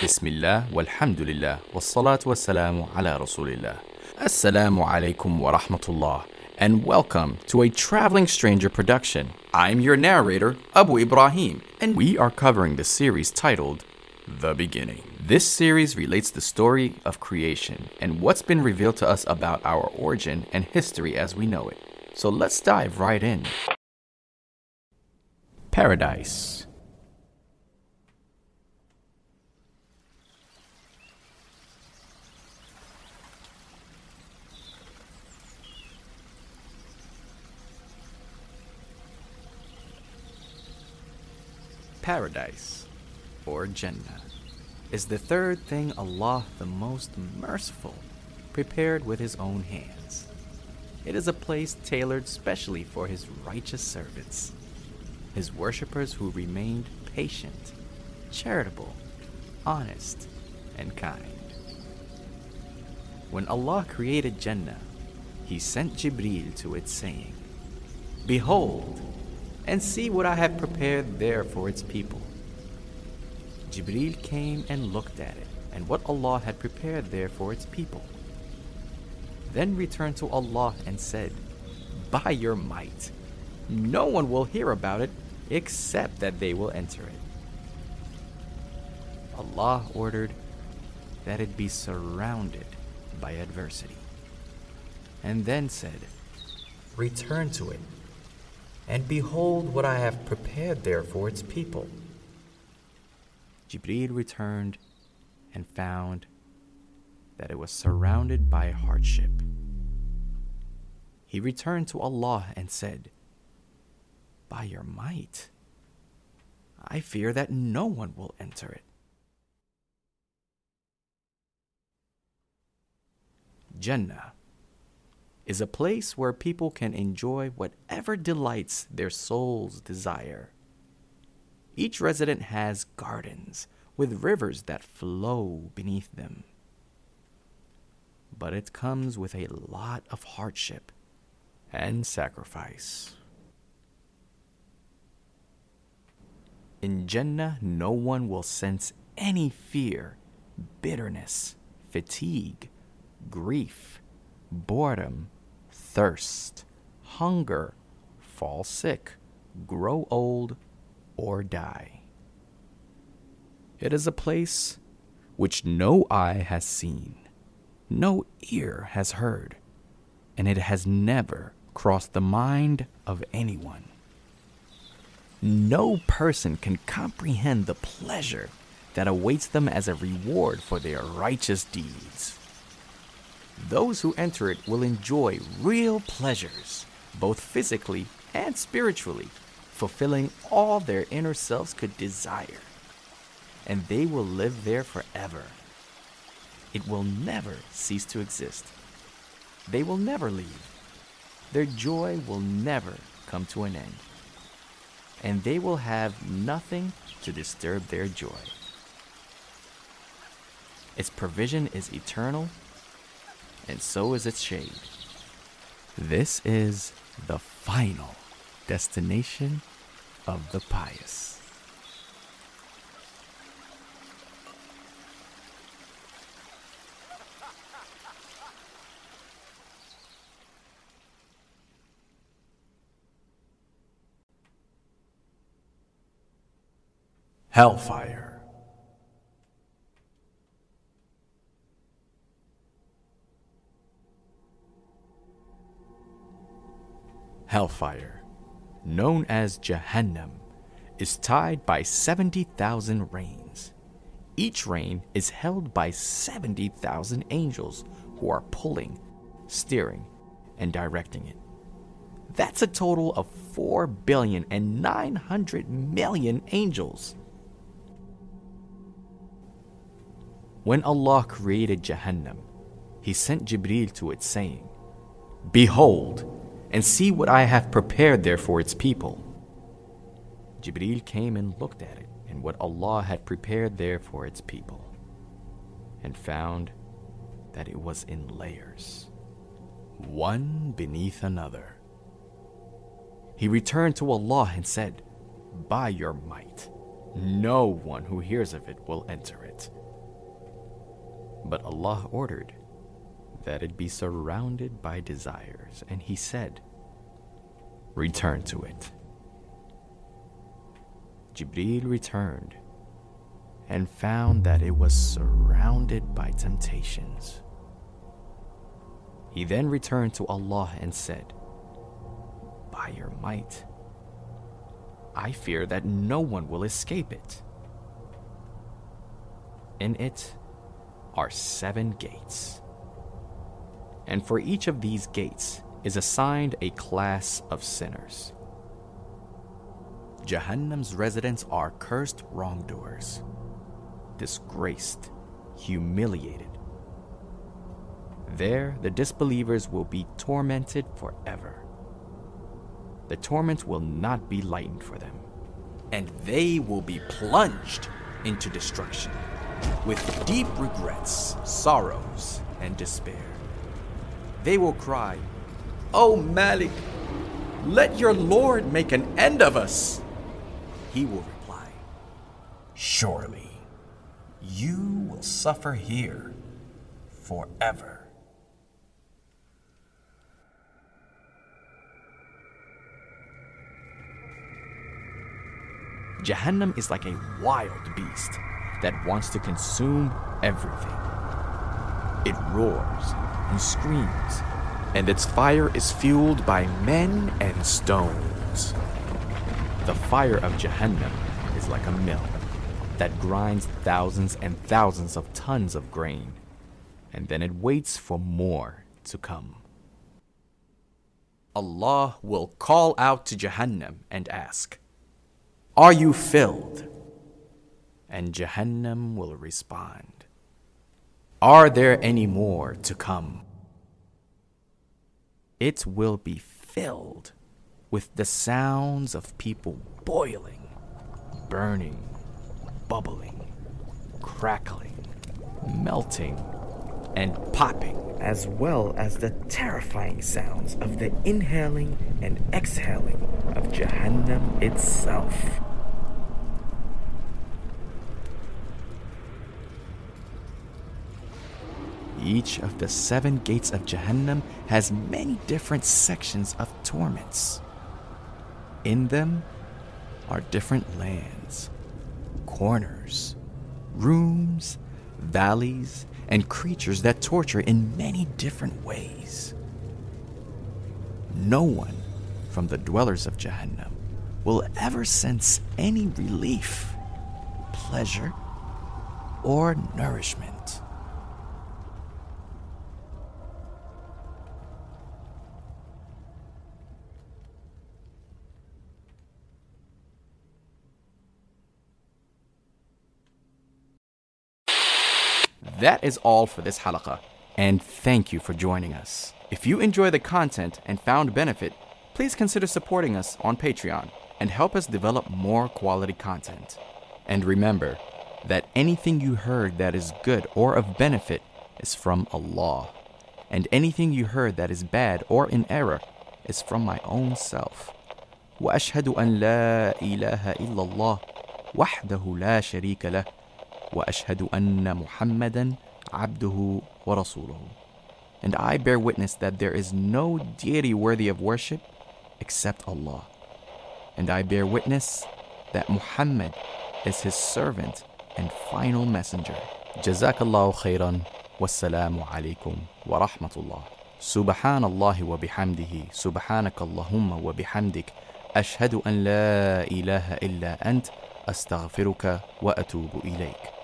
Bismillah, walhamdulillah, wassalatu wassalamu ala rasulillah. Assalamu alaikum wa rahmatullah, and welcome to a Traveling Stranger production. I'm your narrator, Abu Ibrahim, and we are covering the series titled The Beginning. This series relates the story of creation and what's been revealed to us about our origin and history as we know it. So let's dive right in. Paradise. Paradise, or Jannah, is the third thing Allah, the Most Merciful, prepared with His own hands. It is a place tailored specially for His righteous servants, His worshippers who remained patient, charitable, honest, and kind. When Allah created Jannah, He sent Jibril to it, saying, Behold, and see what I have prepared there for its people. Jibreel came and looked at it, and what Allah had prepared there for its people. Then returned to Allah and said, By your might, no one will hear about it except that they will enter it. Allah ordered that it be surrounded by adversity, and then said, Return to it and behold what I have prepared there for its people. Jibreel returned and found that it was surrounded by hardship. He returned to Allah and said, By your might, I fear that no one will enter it. Jannah is a place where people can enjoy whatever delights their souls desire. Each resident has gardens with rivers that flow beneath them. But it comes with a lot of hardship and sacrifice. In Jannah, no one will sense any fear, bitterness, fatigue, grief, boredom, thirst, hunger, fall sick, grow old, or die. It is a place which no eye has seen, no ear has heard, and it has never crossed the mind of anyone. No person can comprehend the pleasure that awaits them as a reward for their righteous deeds. Those who enter it will enjoy real pleasures, both physically and spiritually, fulfilling all their inner selves could desire. And they will live there forever. It will never cease to exist. They will never leave. Their joy will never come to an end. And they will have nothing to disturb their joy. Its provision is eternal and so is its shade. This is the final destination of the pious. Hellfire. Hellfire, known as Jahannam, is tied by 70,000 reins. Each rein is held by 70,000 angels who are pulling, steering, and directing it. That's a total of 4 billion and 900 million angels. When Allah created Jahannam, He sent Jibril to it, saying, Behold, and see what I have prepared there for its people. Jibreel came and looked at it and what Allah had prepared there for its people, and found that it was in layers, one beneath another. He returned to Allah and said, By your might, no one who hears of it will enter it, But Allah ordered that it be surrounded by desires, and He said, Return to it. Jibreel returned and found that it was surrounded by temptations. He then returned to Allah and said, By your might, I fear that no one will escape it. In it are seven gates. And for each of these gates is assigned a class of sinners. Jahannam's residents are cursed wrongdoers, disgraced, humiliated. There, the disbelievers will be tormented forever. The torment will not be lightened for them, and they will be plunged into destruction with deep regrets, sorrows, and despair. They will cry, O Malik, let your Lord make an end of us. He will reply, Surely you will suffer here forever. Jahannam is like a wild beast that wants to consume everything. It roars and screams, and its fire is fueled by men and stones. The fire of Jahannam is like a mill that grinds thousands and thousands of tons of grain, and then it waits for more to come. Allah will call out to Jahannam and ask, Are you filled? And Jahannam will respond, Are there any more to come? It will be filled with the sounds of people boiling, burning, bubbling, crackling, melting, and popping, as well as the terrifying sounds of the inhaling and exhaling of Jahannam itself. Each of the seven gates of Jahannam has many different sections of torments. In them are different lands, corners, rooms, valleys, and creatures that torture in many different ways. No one from the dwellers of Jahannam will ever sense any relief, pleasure, or nourishment. That is all for this halaqa, and thank you for joining us. If you enjoy the content and found benefit, please consider supporting us on Patreon and help us develop more quality content. And remember that anything you heard that is good or of benefit is from Allah, and anything you heard that is bad or in error is from my own self. واشهد ان لا اله الا الله وحده لا شريك له وأشهد أن محمدا عبده ورسوله. And I bear witness that there is no deity worthy of worship except Allah. And I bear witness that Muhammad is his servant and final messenger. جزاك الله خيرا والسلام عليكم ورحمة الله سبحان الله وبحمده سبحانك اللهم وبحمدك أشهد أن لا إله إلا أنت أستغفرك وأتوب إليك